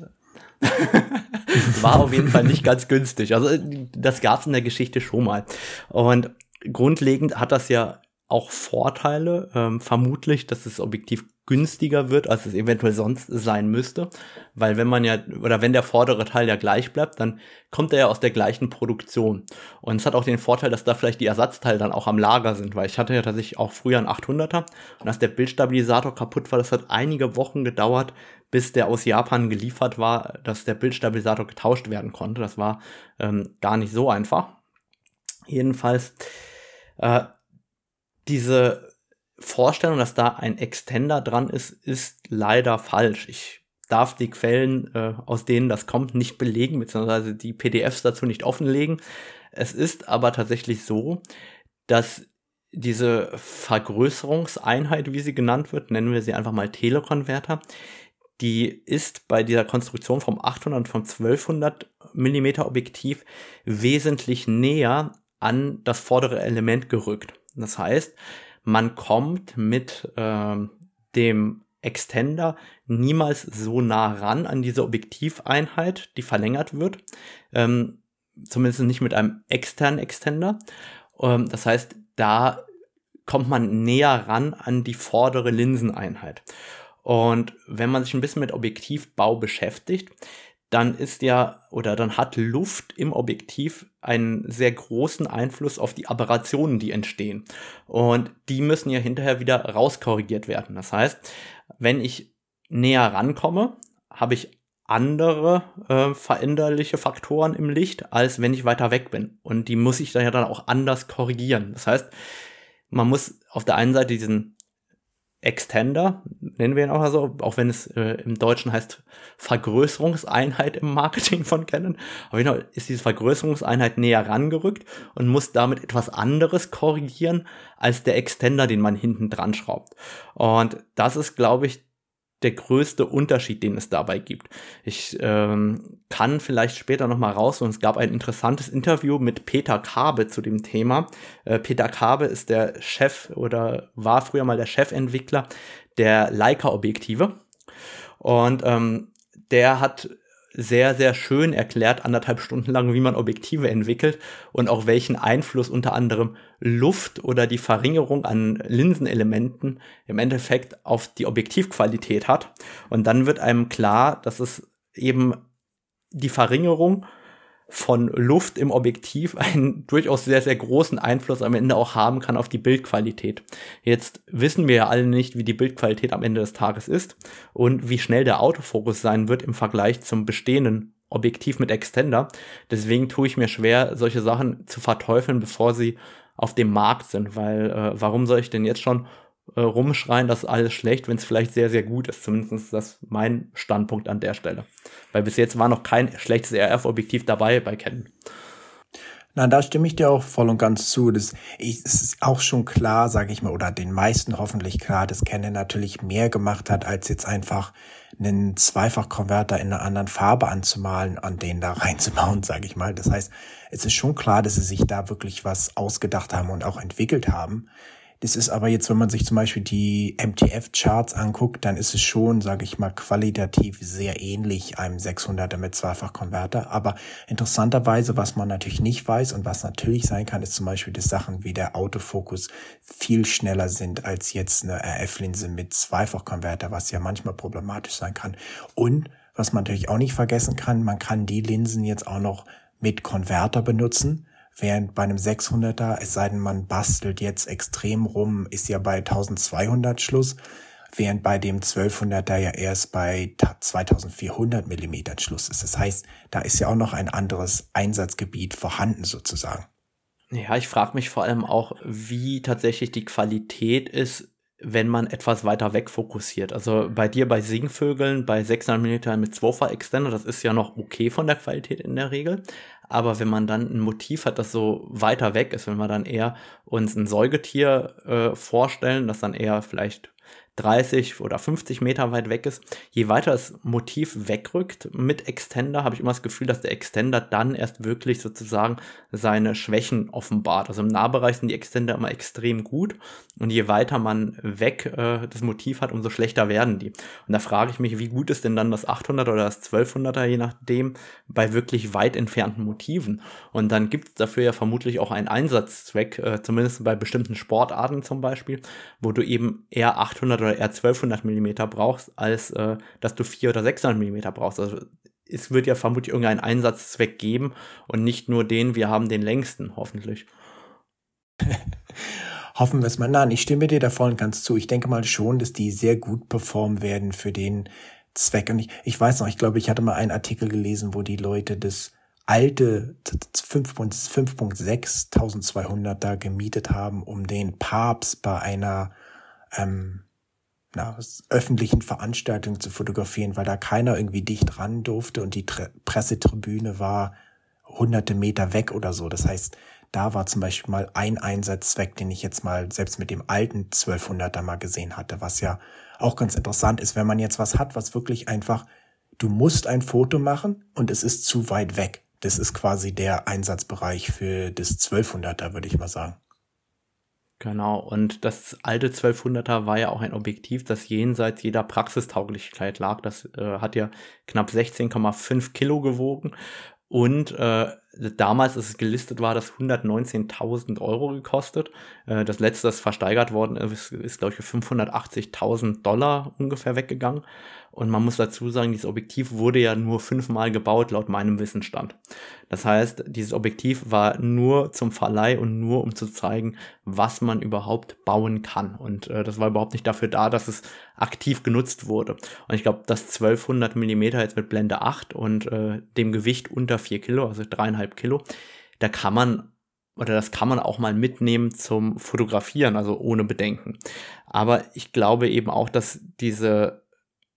Äh, *laughs* war auf jeden Fall nicht ganz günstig. Also das gab es in der Geschichte schon mal. Und grundlegend hat das ja auch Vorteile, ähm, vermutlich, dass das Objektiv günstiger wird, als es eventuell sonst sein müsste. Weil wenn man ja, oder wenn der vordere Teil ja gleich bleibt, dann kommt er ja aus der gleichen Produktion. Und es hat auch den Vorteil, dass da vielleicht die Ersatzteile dann auch am Lager sind, weil ich hatte ja tatsächlich auch früher einen 800er und als der Bildstabilisator kaputt war, das hat einige Wochen gedauert, bis der aus Japan geliefert war, dass der Bildstabilisator getauscht werden konnte. Das war ähm, gar nicht so einfach. Jedenfalls, äh, diese Vorstellung, dass da ein Extender dran ist, ist leider falsch. Ich darf die Quellen, äh, aus denen das kommt, nicht belegen, beziehungsweise die PDFs dazu nicht offenlegen. Es ist aber tatsächlich so, dass diese Vergrößerungseinheit, wie sie genannt wird, nennen wir sie einfach mal Telekonverter, die ist bei dieser Konstruktion vom 800 und vom 1200 Millimeter Objektiv wesentlich näher an das vordere Element gerückt. Das heißt, man kommt mit äh, dem Extender niemals so nah ran an diese Objektiveinheit, die verlängert wird. Ähm, zumindest nicht mit einem externen Extender. Ähm, das heißt, da kommt man näher ran an die vordere Linseneinheit. Und wenn man sich ein bisschen mit Objektivbau beschäftigt, dann ist ja oder dann hat Luft im Objektiv einen sehr großen Einfluss auf die Aberrationen, die entstehen. Und die müssen ja hinterher wieder rauskorrigiert werden. Das heißt, wenn ich näher rankomme, habe ich andere äh, veränderliche Faktoren im Licht, als wenn ich weiter weg bin. Und die muss ich dann ja dann auch anders korrigieren. Das heißt, man muss auf der einen Seite diesen Extender, nennen wir ihn auch so, auch wenn es äh, im Deutschen heißt Vergrößerungseinheit im Marketing von Canon. Jeden Fall ist diese Vergrößerungseinheit näher rangerückt und muss damit etwas anderes korrigieren als der Extender, den man hinten dran schraubt. Und das ist, glaube ich, der größte Unterschied, den es dabei gibt. Ich ähm, kann vielleicht später noch mal raus und es gab ein interessantes Interview mit Peter Kabe zu dem Thema. Äh, Peter Kabe ist der Chef oder war früher mal der Chefentwickler der Leica-Objektive und ähm, der hat sehr, sehr schön erklärt, anderthalb Stunden lang, wie man Objektive entwickelt und auch welchen Einfluss unter anderem Luft oder die Verringerung an Linsenelementen im Endeffekt auf die Objektivqualität hat. Und dann wird einem klar, dass es eben die Verringerung von Luft im Objektiv *laughs* einen durchaus sehr, sehr großen Einfluss am Ende auch haben kann auf die Bildqualität. Jetzt wissen wir ja alle nicht, wie die Bildqualität am Ende des Tages ist und wie schnell der Autofokus sein wird im Vergleich zum bestehenden Objektiv mit Extender. Deswegen tue ich mir schwer, solche Sachen zu verteufeln, bevor sie auf dem Markt sind, weil äh, warum soll ich denn jetzt schon äh, rumschreien, das ist alles schlecht, wenn es vielleicht sehr, sehr gut ist. Zumindest ist das mein Standpunkt an der Stelle. Weil bis jetzt war noch kein schlechtes RF-Objektiv dabei bei Canon. Na, da stimme ich dir auch voll und ganz zu. Das ist auch schon klar, sage ich mal, oder den meisten hoffentlich klar, dass Canon natürlich mehr gemacht hat, als jetzt einfach einen Zweifachkonverter in einer anderen Farbe anzumalen, an den da reinzubauen, sage ich mal. Das heißt, es ist schon klar, dass sie sich da wirklich was ausgedacht haben und auch entwickelt haben. Das ist aber jetzt, wenn man sich zum Beispiel die MTF-Charts anguckt, dann ist es schon, sage ich mal, qualitativ sehr ähnlich einem 600er mit Zweifachkonverter. Aber interessanterweise, was man natürlich nicht weiß und was natürlich sein kann, ist zum Beispiel, dass Sachen wie der Autofokus viel schneller sind als jetzt eine RF-Linse mit Zweifachkonverter, was ja manchmal problematisch sein kann. Und was man natürlich auch nicht vergessen kann, man kann die Linsen jetzt auch noch mit Konverter benutzen. Während bei einem 600er, es sei denn, man bastelt jetzt extrem rum, ist ja bei 1200 Schluss, während bei dem 1200er ja erst bei 2400 Millimetern Schluss ist. Das heißt, da ist ja auch noch ein anderes Einsatzgebiet vorhanden sozusagen. Ja, ich frage mich vor allem auch, wie tatsächlich die Qualität ist, wenn man etwas weiter weg fokussiert. Also bei dir bei Singvögeln, bei 600 mm mit 2 Extender, das ist ja noch okay von der Qualität in der Regel. Aber wenn man dann ein Motiv hat, das so weiter weg ist, wenn wir dann eher uns ein Säugetier äh, vorstellen, das dann eher vielleicht 30 oder 50 Meter weit weg ist, je weiter das Motiv wegrückt mit Extender, habe ich immer das Gefühl, dass der Extender dann erst wirklich sozusagen seine Schwächen offenbart. Also im Nahbereich sind die Extender immer extrem gut und je weiter man weg äh, das Motiv hat, umso schlechter werden die. Und da frage ich mich, wie gut ist denn dann das 800 oder das 1200er, je nachdem, bei wirklich weit entfernten Motiven. Und dann gibt es dafür ja vermutlich auch einen Einsatzzweck, äh, zumindest bei bestimmten Sportarten zum Beispiel, wo du eben eher 800 oder eher 1200 mm brauchst, als äh, dass du 400 oder 600 mm brauchst. Also es wird ja vermutlich irgendeinen Einsatzzweck geben und nicht nur den, wir haben den längsten, hoffentlich. *laughs* Hoffen wir es mal. Nein, ich stimme dir da voll und ganz zu. Ich denke mal schon, dass die sehr gut performen werden für den Zweck. Und ich, ich weiß noch, ich glaube, ich hatte mal einen Artikel gelesen, wo die Leute das alte 5.6 1200 da gemietet haben, um den Papst bei einer ähm, na, öffentlichen Veranstaltungen zu fotografieren, weil da keiner irgendwie dicht ran durfte und die Tre Pressetribüne war hunderte Meter weg oder so. Das heißt, da war zum Beispiel mal ein Einsatzzweck, den ich jetzt mal selbst mit dem alten 1200er mal gesehen hatte, was ja auch ganz interessant ist, wenn man jetzt was hat, was wirklich einfach, du musst ein Foto machen und es ist zu weit weg. Das ist quasi der Einsatzbereich für das 1200er, würde ich mal sagen. Genau, und das alte 1200er war ja auch ein Objektiv, das jenseits jeder Praxistauglichkeit lag. Das äh, hat ja knapp 16,5 Kilo gewogen. Und äh, damals, als es gelistet war, das 119.000 Euro gekostet. Äh, das letzte, das versteigert worden ist, ist glaube ich, für 580.000 Dollar ungefähr weggegangen. Und man muss dazu sagen, dieses Objektiv wurde ja nur fünfmal gebaut, laut meinem Wissensstand. Das heißt, dieses Objektiv war nur zum Verleih und nur um zu zeigen, was man überhaupt bauen kann. Und äh, das war überhaupt nicht dafür da, dass es aktiv genutzt wurde. Und ich glaube, das 1200 Millimeter jetzt mit Blende 8 und äh, dem Gewicht unter 4 Kilo, also dreieinhalb Kilo, da kann man oder das kann man auch mal mitnehmen zum Fotografieren, also ohne Bedenken. Aber ich glaube eben auch, dass diese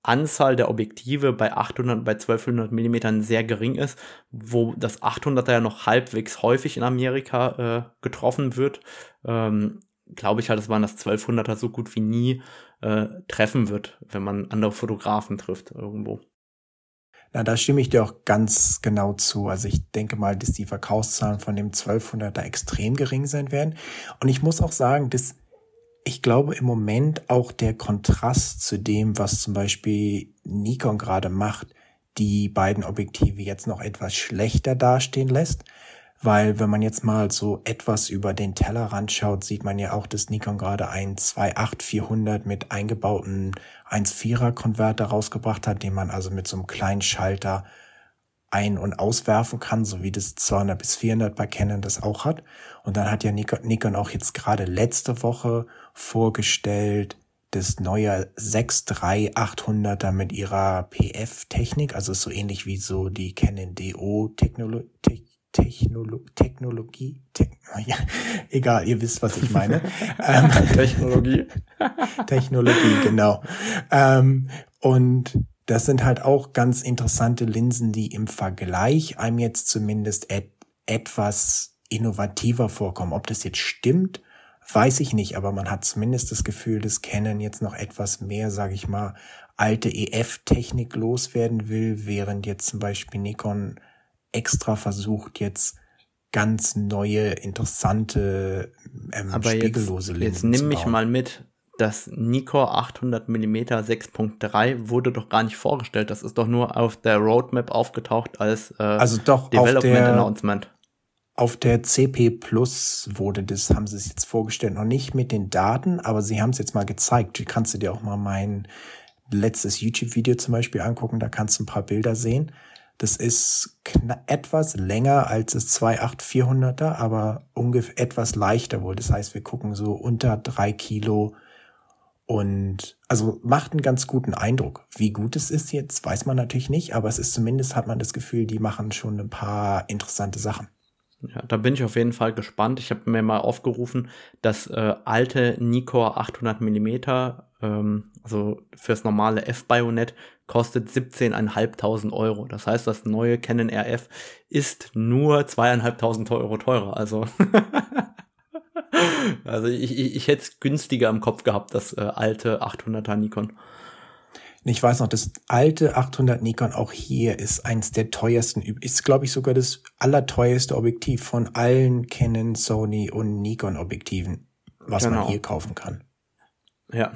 Anzahl der Objektive bei 800, bei 1200 Millimetern sehr gering ist, wo das 800er ja noch halbwegs häufig in Amerika äh, getroffen wird, ähm, glaube ich halt, dass man das 1200er so gut wie nie äh, treffen wird, wenn man andere Fotografen trifft irgendwo. Na, da stimme ich dir auch ganz genau zu. Also ich denke mal, dass die Verkaufszahlen von dem 1200er extrem gering sein werden. Und ich muss auch sagen, dass ich glaube im Moment auch der Kontrast zu dem, was zum Beispiel Nikon gerade macht, die beiden Objektive jetzt noch etwas schlechter dastehen lässt. Weil wenn man jetzt mal so etwas über den Tellerrand schaut, sieht man ja auch, dass Nikon gerade ein 28400 mit eingebauten 1.4er Konverter rausgebracht hat, den man also mit so einem kleinen Schalter ein- und auswerfen kann, so wie das 200 bis 400 bei Canon das auch hat. Und dann hat ja Nikon auch jetzt gerade letzte Woche vorgestellt, das neue 63800er mit ihrer PF-Technik, also so ähnlich wie so die Canon DO-Technologie. Technolo Technologie, Te *laughs* ja, egal, ihr wisst, was ich meine. *laughs* ähm, Technologie. *laughs* Technologie, genau. Ähm, und das sind halt auch ganz interessante Linsen, die im Vergleich einem jetzt zumindest et etwas innovativer vorkommen. Ob das jetzt stimmt, weiß ich nicht, aber man hat zumindest das Gefühl, dass Canon jetzt noch etwas mehr, sage ich mal, alte EF-Technik loswerden will, während jetzt zum Beispiel Nikon extra versucht, jetzt ganz neue, interessante, ähm, aber spiegellose jetzt, Linsen Jetzt nimm mich mal mit das Nikkor 800 mm 6.3 wurde doch gar nicht vorgestellt. Das ist doch nur auf der Roadmap aufgetaucht als äh, also doch Development der, Announcement. Auf der CP Plus wurde das, haben sie es jetzt vorgestellt, noch nicht mit den Daten, aber sie haben es jetzt mal gezeigt. Du kannst du dir auch mal mein letztes YouTube-Video zum Beispiel angucken, da kannst du ein paar Bilder sehen. Das ist etwas länger als das 28400er, aber ungefähr etwas leichter wohl. Das heißt, wir gucken so unter drei Kilo und also macht einen ganz guten Eindruck. Wie gut es ist jetzt, weiß man natürlich nicht, aber es ist zumindest, hat man das Gefühl, die machen schon ein paar interessante Sachen. Ja, da bin ich auf jeden Fall gespannt. Ich habe mir mal aufgerufen, das äh, alte Nikkor 800 mm, ähm, also fürs normale F-Bayonet, kostet 17.500 Euro. Das heißt, das neue Canon RF ist nur 2.500 Euro teurer. Also, *laughs* also ich, ich, ich hätte es günstiger im Kopf gehabt, das äh, alte 800er Nikon. Ich weiß noch, das alte 800 Nikon auch hier ist eins der teuersten, ist glaube ich sogar das allerteuerste Objektiv von allen Canon, Sony und Nikon Objektiven, was genau. man hier kaufen kann. Ja,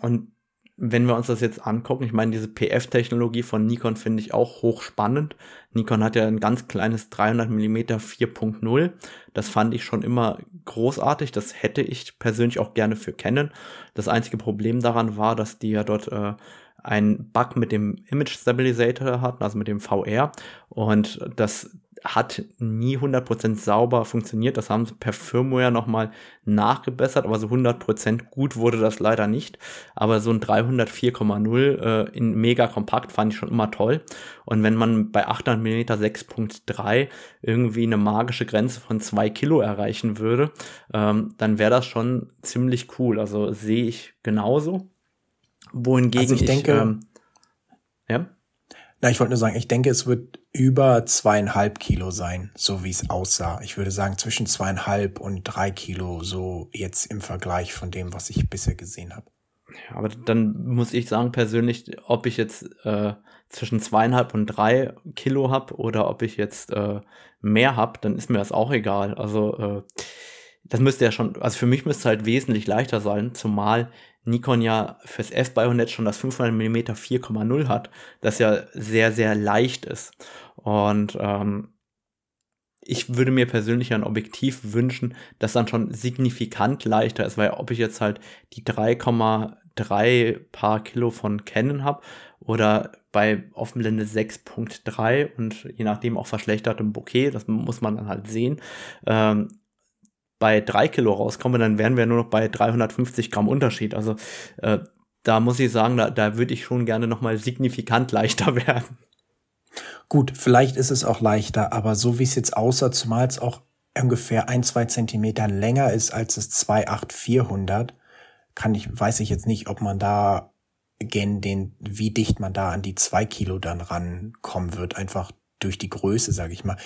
und wenn wir uns das jetzt angucken, ich meine, diese PF-Technologie von Nikon finde ich auch hochspannend. Nikon hat ja ein ganz kleines 300 mm 4.0. Das fand ich schon immer großartig. Das hätte ich persönlich auch gerne für Canon. Das einzige Problem daran war, dass die ja dort äh, einen Bug mit dem Image Stabilizer hatten, also mit dem VR. Und das hat nie 100% sauber funktioniert. Das haben sie per Firmware nochmal nachgebessert, aber so 100% gut wurde das leider nicht. Aber so ein 304,0 äh, in mega kompakt fand ich schon immer toll. Und wenn man bei 800 mm 6.3 irgendwie eine magische Grenze von 2 Kilo erreichen würde, ähm, dann wäre das schon ziemlich cool. Also sehe ich genauso. Wohingegen also ich, ich denke, ähm, ja. Na, ich wollte nur sagen, ich denke, es wird über zweieinhalb Kilo sein, so wie es aussah. Ich würde sagen zwischen zweieinhalb und drei Kilo, so jetzt im Vergleich von dem, was ich bisher gesehen habe. Ja, aber dann muss ich sagen persönlich, ob ich jetzt äh, zwischen zweieinhalb und drei Kilo habe oder ob ich jetzt äh, mehr habe, dann ist mir das auch egal. Also äh, das müsste ja schon, also für mich müsste es halt wesentlich leichter sein, zumal Nikon ja fürs F-Bayonet schon das 500 mm 4,0 hat, das ja sehr, sehr leicht ist. Und ähm, ich würde mir persönlich ein Objektiv wünschen, das dann schon signifikant leichter ist, weil ob ich jetzt halt die 3,3 paar Kilo von Canon habe oder bei Offenblende 6.3 und je nachdem auch verschlechtertem Bokeh, das muss man dann halt sehen, ähm, bei drei Kilo rauskomme, dann wären wir nur noch bei 350 Gramm Unterschied. Also äh, da muss ich sagen, da, da würde ich schon gerne noch mal signifikant *laughs* leichter werden. Gut, vielleicht ist es auch leichter, aber so wie es jetzt aussah, zumal es auch ungefähr ein, zwei Zentimeter länger ist als das 28400, kann ich, weiß ich jetzt nicht, ob man da gen den, wie dicht man da an die zwei Kilo dann rankommen wird, einfach durch die Größe, sage ich mal.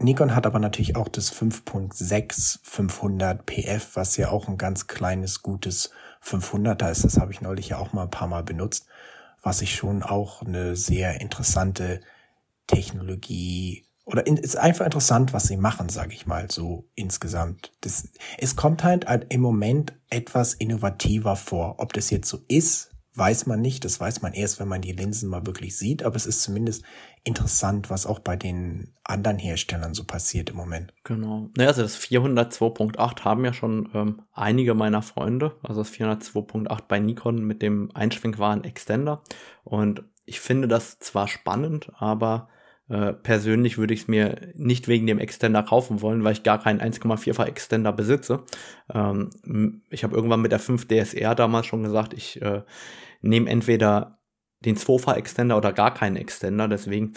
Nikon hat aber natürlich auch das 5.6 500 PF, was ja auch ein ganz kleines, gutes 500er ist. Das habe ich neulich ja auch mal ein paar Mal benutzt, was ich schon auch eine sehr interessante Technologie oder ist einfach interessant, was sie machen, sage ich mal so insgesamt. Das, es kommt halt im Moment etwas innovativer vor. Ob das jetzt so ist, weiß man nicht. Das weiß man erst, wenn man die Linsen mal wirklich sieht. Aber es ist zumindest interessant, was auch bei den anderen Herstellern so passiert im Moment. Genau. Naja, also das 402.8 haben ja schon ähm, einige meiner Freunde. Also das 402.8 bei Nikon mit dem Einschwenkwaren Extender. Und ich finde das zwar spannend, aber äh, persönlich würde ich es mir nicht wegen dem Extender kaufen wollen, weil ich gar keinen 1,4-fach Extender besitze. Ähm, ich habe irgendwann mit der 5 DSR damals schon gesagt, ich äh, nehme entweder den 2-fach Extender oder gar keinen Extender. Deswegen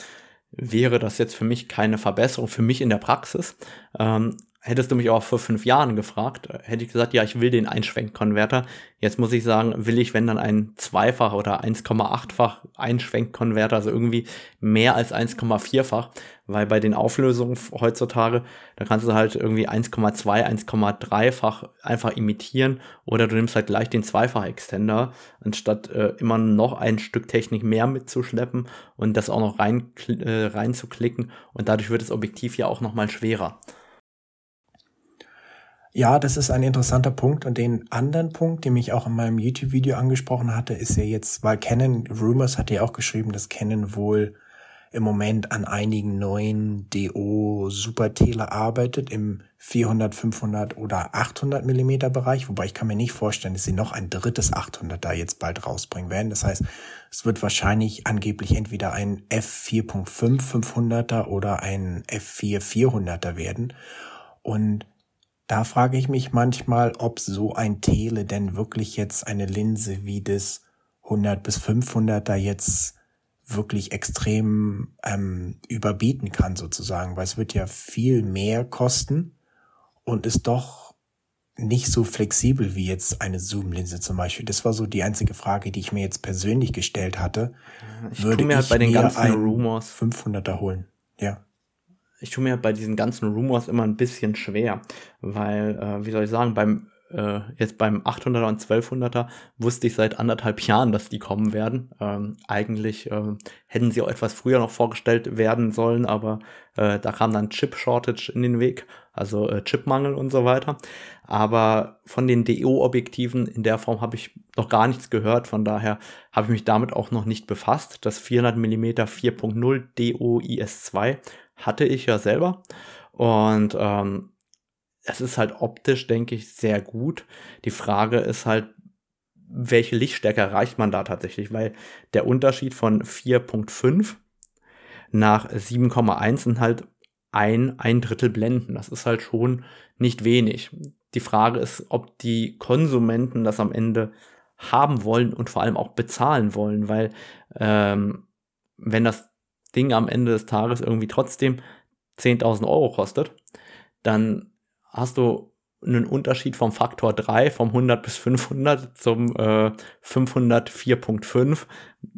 wäre das jetzt für mich keine Verbesserung für mich in der Praxis. Ähm, Hättest du mich auch vor fünf Jahren gefragt, hätte ich gesagt, ja, ich will den Einschwenkkonverter. Jetzt muss ich sagen, will ich, wenn dann ein Zweifach oder 1,8-fach Einschwenkkonverter, also irgendwie mehr als 1,4-fach, weil bei den Auflösungen heutzutage, da kannst du halt irgendwie 1,2, 1,3-fach einfach imitieren oder du nimmst halt gleich den Zweifach-Extender, anstatt äh, immer noch ein Stück Technik mehr mitzuschleppen und das auch noch rein, äh, reinzuklicken und dadurch wird das Objektiv ja auch nochmal schwerer. Ja, das ist ein interessanter Punkt. Und den anderen Punkt, den ich auch in meinem YouTube-Video angesprochen hatte, ist ja jetzt, weil Canon, Rumors hat ja auch geschrieben, dass Canon wohl im Moment an einigen neuen DO Supertele arbeitet im 400, 500 oder 800 Millimeter Bereich. Wobei ich kann mir nicht vorstellen, dass sie noch ein drittes 800 da jetzt bald rausbringen werden. Das heißt, es wird wahrscheinlich angeblich entweder ein F4.5 500er oder ein F4 400er werden. Und da frage ich mich manchmal, ob so ein Tele denn wirklich jetzt eine Linse wie das 100 bis 500er jetzt wirklich extrem ähm, überbieten kann sozusagen, weil es wird ja viel mehr kosten und ist doch nicht so flexibel wie jetzt eine Zoom-Linse zum Beispiel. Das war so die einzige Frage, die ich mir jetzt persönlich gestellt hatte. Ich Würde mir halt bei den ganzen Rumors 500er holen. Ja. Ich tue mir bei diesen ganzen Rumors immer ein bisschen schwer, weil, äh, wie soll ich sagen, beim äh, jetzt beim 800er und 1200er wusste ich seit anderthalb Jahren, dass die kommen werden. Ähm, eigentlich äh, hätten sie auch etwas früher noch vorgestellt werden sollen, aber äh, da kam dann Chip-Shortage in den Weg, also äh, Chipmangel und so weiter. Aber von den DO-Objektiven in der Form habe ich noch gar nichts gehört, von daher habe ich mich damit auch noch nicht befasst. Das 400 mm 4.0 DO IS2 hatte ich ja selber und ähm, es ist halt optisch, denke ich, sehr gut. Die Frage ist halt, welche Lichtstärke erreicht man da tatsächlich? Weil der Unterschied von 4.5 nach 7,1 sind halt ein, ein Drittel Blenden. Das ist halt schon nicht wenig. Die Frage ist, ob die Konsumenten das am Ende haben wollen und vor allem auch bezahlen wollen, weil ähm, wenn das Ding am Ende des Tages irgendwie trotzdem 10.000 Euro kostet, dann hast du einen Unterschied vom Faktor 3, vom 100 bis 500 zum äh, 504.5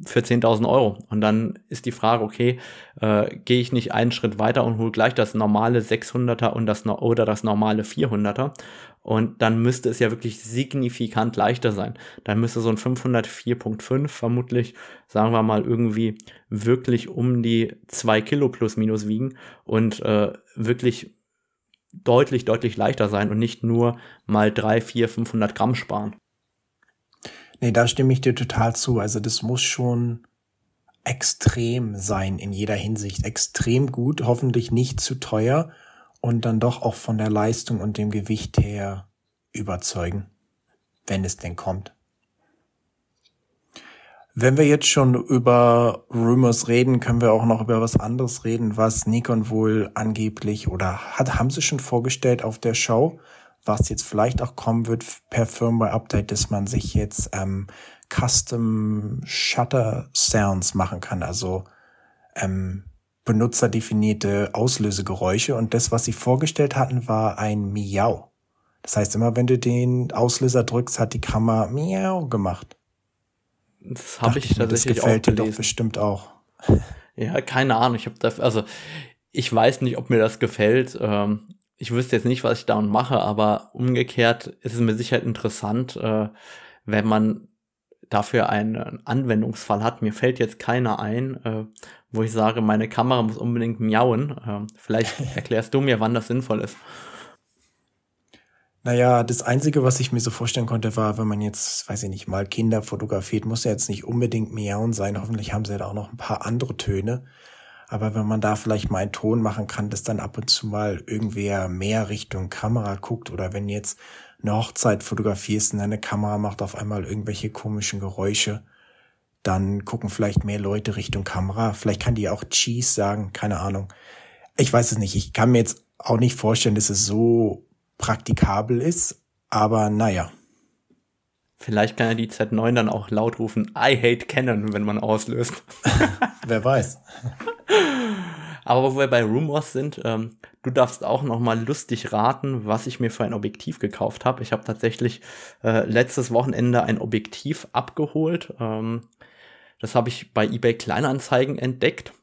für 10.000 Euro. Und dann ist die Frage, okay, äh, gehe ich nicht einen Schritt weiter und hole gleich das normale 600er und das, oder das normale 400er. Und dann müsste es ja wirklich signifikant leichter sein. Dann müsste so ein 504.5 vermutlich, sagen wir mal, irgendwie wirklich um die 2 Kilo plus minus wiegen und äh, wirklich deutlich, deutlich leichter sein und nicht nur mal drei, vier, 500 Gramm sparen. Nee, da stimme ich dir total zu. Also das muss schon extrem sein in jeder Hinsicht. Extrem gut, hoffentlich nicht zu teuer und dann doch auch von der Leistung und dem Gewicht her überzeugen, wenn es denn kommt. Wenn wir jetzt schon über Rumors reden, können wir auch noch über was anderes reden, was Nikon wohl angeblich oder hat, haben sie schon vorgestellt auf der Show, was jetzt vielleicht auch kommen wird per Firmware-Update, dass man sich jetzt ähm, Custom Shutter Sounds machen kann, also ähm, benutzerdefinierte Auslösegeräusche. Und das, was sie vorgestellt hatten, war ein Miau. Das heißt, immer wenn du den Auslöser drückst, hat die Kamera Miau gemacht. Das habe ich tatsächlich das gefällt auch gelesen. dir doch bestimmt auch. Ja, keine Ahnung. Ich habe da, also ich weiß nicht, ob mir das gefällt. Ähm, ich wüsste jetzt nicht, was ich da mache, aber umgekehrt ist es mit Sicherheit interessant, äh, wenn man dafür einen Anwendungsfall hat. Mir fällt jetzt keiner ein, äh, wo ich sage, meine Kamera muss unbedingt miauen. Ähm, vielleicht *laughs* erklärst du mir, wann das sinnvoll ist. Naja, das Einzige, was ich mir so vorstellen konnte, war, wenn man jetzt, weiß ich nicht, mal Kinder fotografiert, muss ja jetzt nicht unbedingt miauen sein. Hoffentlich haben sie da auch noch ein paar andere Töne. Aber wenn man da vielleicht mal einen Ton machen kann, dass dann ab und zu mal irgendwer mehr Richtung Kamera guckt oder wenn jetzt eine Hochzeit fotografierst und deine Kamera macht auf einmal irgendwelche komischen Geräusche, dann gucken vielleicht mehr Leute Richtung Kamera. Vielleicht kann die auch Cheese sagen, keine Ahnung. Ich weiß es nicht. Ich kann mir jetzt auch nicht vorstellen, dass es so praktikabel ist, aber naja. Vielleicht kann ja die Z9 dann auch laut rufen, I hate Canon, wenn man auslöst. *laughs* Wer weiß. Aber wo wir bei Rumors sind, ähm, du darfst auch noch mal lustig raten, was ich mir für ein Objektiv gekauft habe. Ich habe tatsächlich äh, letztes Wochenende ein Objektiv abgeholt. Ähm, das habe ich bei eBay Kleinanzeigen entdeckt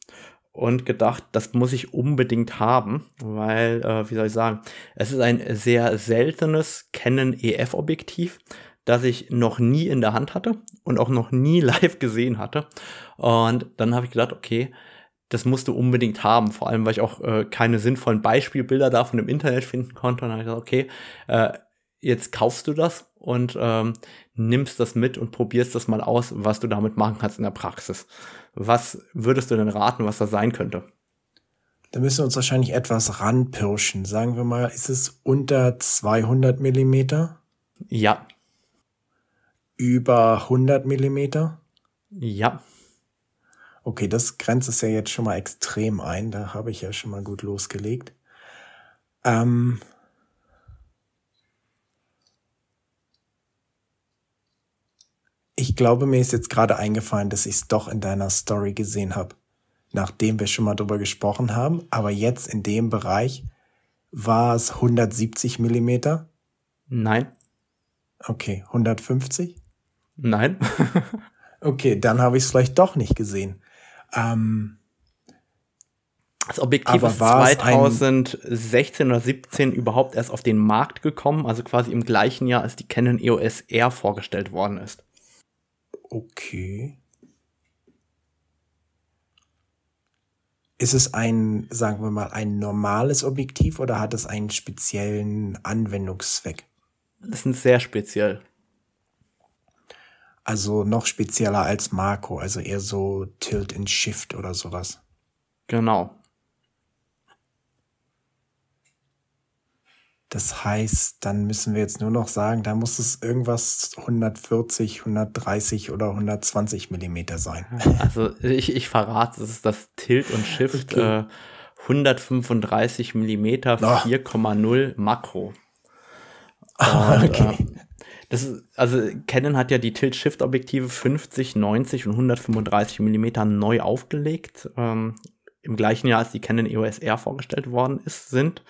und gedacht, das muss ich unbedingt haben, weil, äh, wie soll ich sagen, es ist ein sehr seltenes Canon EF-Objektiv, das ich noch nie in der Hand hatte und auch noch nie *laughs* live gesehen hatte. Und dann habe ich gedacht, okay, das musst du unbedingt haben, vor allem weil ich auch äh, keine sinnvollen Beispielbilder davon im Internet finden konnte. Und dann habe ich gesagt, okay, äh, jetzt kaufst du das und ähm, nimmst das mit und probierst das mal aus, was du damit machen kannst in der Praxis. Was würdest du denn raten, was das sein könnte? Da müssen wir uns wahrscheinlich etwas ranpirschen. Sagen wir mal, ist es unter 200 Millimeter? Ja. Über 100 Millimeter? Ja. Okay, das grenzt es ja jetzt schon mal extrem ein. Da habe ich ja schon mal gut losgelegt. Ähm, Ich glaube, mir ist jetzt gerade eingefallen, dass ich es doch in deiner Story gesehen habe, nachdem wir schon mal drüber gesprochen haben. Aber jetzt in dem Bereich war es 170 Millimeter? Nein. Okay, 150? Nein. *laughs* okay, dann habe ich es vielleicht doch nicht gesehen. Ähm, das Objektiv ist 2016 oder 17 überhaupt erst auf den Markt gekommen, also quasi im gleichen Jahr, als die Canon EOS R vorgestellt worden ist. Okay. Ist es ein, sagen wir mal, ein normales Objektiv oder hat es einen speziellen Anwendungszweck? Das ist sehr speziell. Also noch spezieller als Marco, also eher so Tilt and Shift oder sowas. Genau. Das heißt, dann müssen wir jetzt nur noch sagen, da muss es irgendwas 140, 130 oder 120 Millimeter sein. *laughs* Also ich, ich verrate, es ist das Tilt und Shift okay. äh, 135 Millimeter 4,0 Makro. *laughs* Und, okay. Äh, das ist, also Canon hat ja die Tilt-Shift-Objektive 50, 90 und 135 Millimeter neu aufgelegt. Ähm, Im gleichen Jahr, als die Canon EOS R vorgestellt worden ist, sind.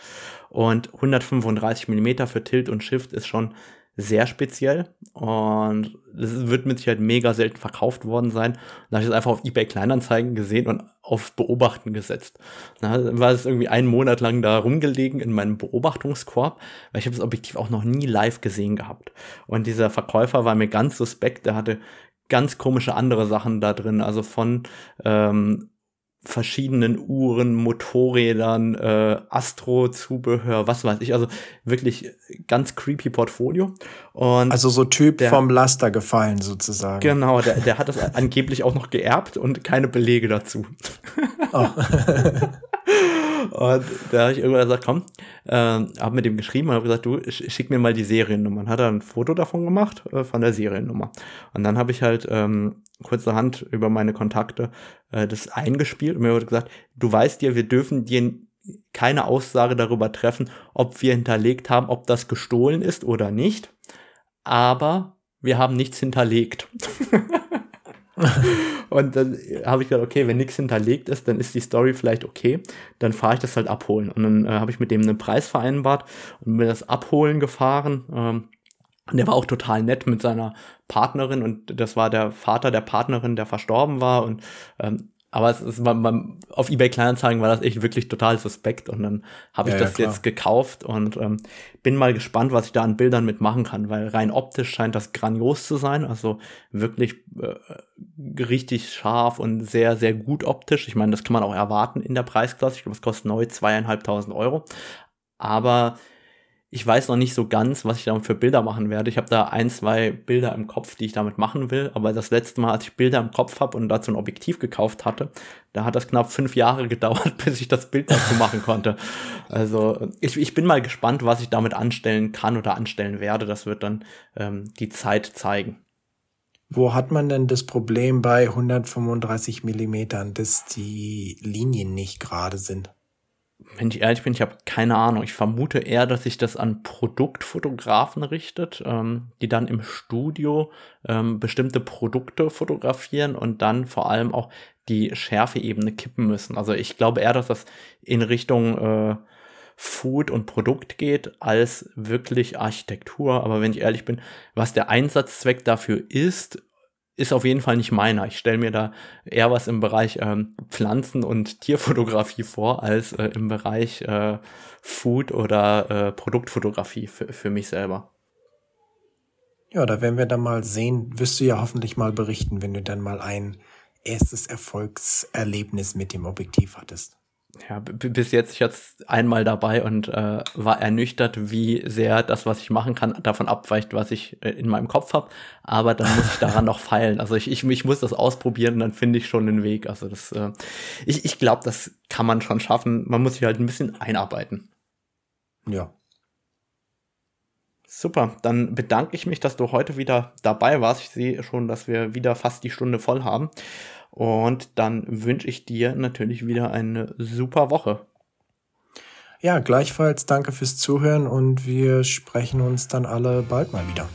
Und 135 mm für Tilt und Shift ist schon sehr speziell und es wird mit Sicherheit mega selten verkauft worden sein. Da habe ich es einfach auf eBay Kleinanzeigen gesehen und auf Beobachten gesetzt. dann war es irgendwie einen Monat lang da rumgelegen in meinem Beobachtungskorb, weil ich habe das Objektiv auch noch nie live gesehen gehabt. Und dieser Verkäufer war mir ganz suspekt, der hatte ganz komische andere Sachen da drin, also von ähm, verschiedenen Uhren, Motorrädern, äh, Astro-Zubehör, was weiß ich. Also wirklich ganz creepy Portfolio. Und also so Typ der, vom Laster gefallen sozusagen. Genau, der, der hat das *laughs* angeblich auch noch geerbt und keine Belege dazu. Oh. *laughs* *laughs* Und da habe ich irgendwann gesagt, komm, äh, habe mit dem geschrieben und habe gesagt, du schick mir mal die Seriennummer. Und hat er ein Foto davon gemacht, äh, von der Seriennummer. Und dann habe ich halt ähm, kurzerhand über meine Kontakte äh, das eingespielt und mir wurde gesagt, du weißt ja, wir dürfen dir keine Aussage darüber treffen, ob wir hinterlegt haben, ob das gestohlen ist oder nicht. Aber wir haben nichts hinterlegt. *laughs* *laughs* und dann habe ich gedacht, okay, wenn nichts hinterlegt ist, dann ist die Story vielleicht okay. Dann fahre ich das halt abholen. Und dann äh, habe ich mit dem einen Preis vereinbart und mir das Abholen gefahren. Ähm, und der war auch total nett mit seiner Partnerin und das war der Vater der Partnerin, der verstorben war. Und ähm, aber es ist, man, man, auf eBay Kleinanzeigen war das echt wirklich total suspekt und dann habe ich ja, das ja, jetzt gekauft und ähm, bin mal gespannt, was ich da an Bildern mitmachen kann, weil rein optisch scheint das grandios zu sein, also wirklich äh, richtig scharf und sehr, sehr gut optisch. Ich meine, das kann man auch erwarten in der Preisklasse. Ich glaube, es kostet neu zweieinhalbtausend Euro. Aber ich weiß noch nicht so ganz, was ich damit für Bilder machen werde. Ich habe da ein, zwei Bilder im Kopf, die ich damit machen will. Aber das letzte Mal, als ich Bilder im Kopf habe und dazu ein Objektiv gekauft hatte, da hat das knapp fünf Jahre *laughs* gedauert, bis ich das Bild dazu machen konnte. Also ich, ich bin mal gespannt, was ich damit anstellen kann oder anstellen werde. Das wird dann ähm, die Zeit zeigen. Wo hat man denn das Problem bei 135 Millimetern, dass die Linien nicht gerade sind? Wenn ich ehrlich bin, ich habe keine Ahnung. Ich vermute eher, dass sich das an Produktfotografen richtet, ähm, die dann im Studio ähm, bestimmte Produkte fotografieren und dann vor allem auch die Schärfeebene kippen müssen. Also ich glaube eher, dass das in Richtung äh, Food und Produkt geht, als wirklich Architektur. Aber wenn ich ehrlich bin, was der Einsatzzweck dafür ist, ist auf jeden Fall nicht meiner. Ich stelle mir da eher was im Bereich ähm, Pflanzen- und Tierfotografie vor, als äh, im Bereich äh, Food- oder äh, Produktfotografie für, für mich selber. Ja, da werden wir dann mal sehen. Wirst du ja hoffentlich mal berichten, wenn du dann mal ein erstes Erfolgserlebnis mit dem Objektiv hattest ja, bis jetzt ich jetzt einmal dabei und äh, war ernüchtert, wie sehr das, was ich machen kann, davon abweicht, was ich äh, in meinem Kopf habe. Aber dann muss ich daran noch feilen. Also ich, ich, ich muss das ausprobieren und dann finde ich schon den Weg. Also das, äh, ich, ich glaube, das kann man schon schaffen. Man muss sich halt ein bisschen einarbeiten. Ja. Super, dann bedanke ich mich, dass du heute wieder dabei warst. Ich sehe schon, dass wir wieder fast die Stunde voll haben. Und dann wünsche ich dir natürlich wieder eine super Woche. Ja, gleichfalls danke fürs Zuhören und wir sprechen uns dann alle bald mal wieder.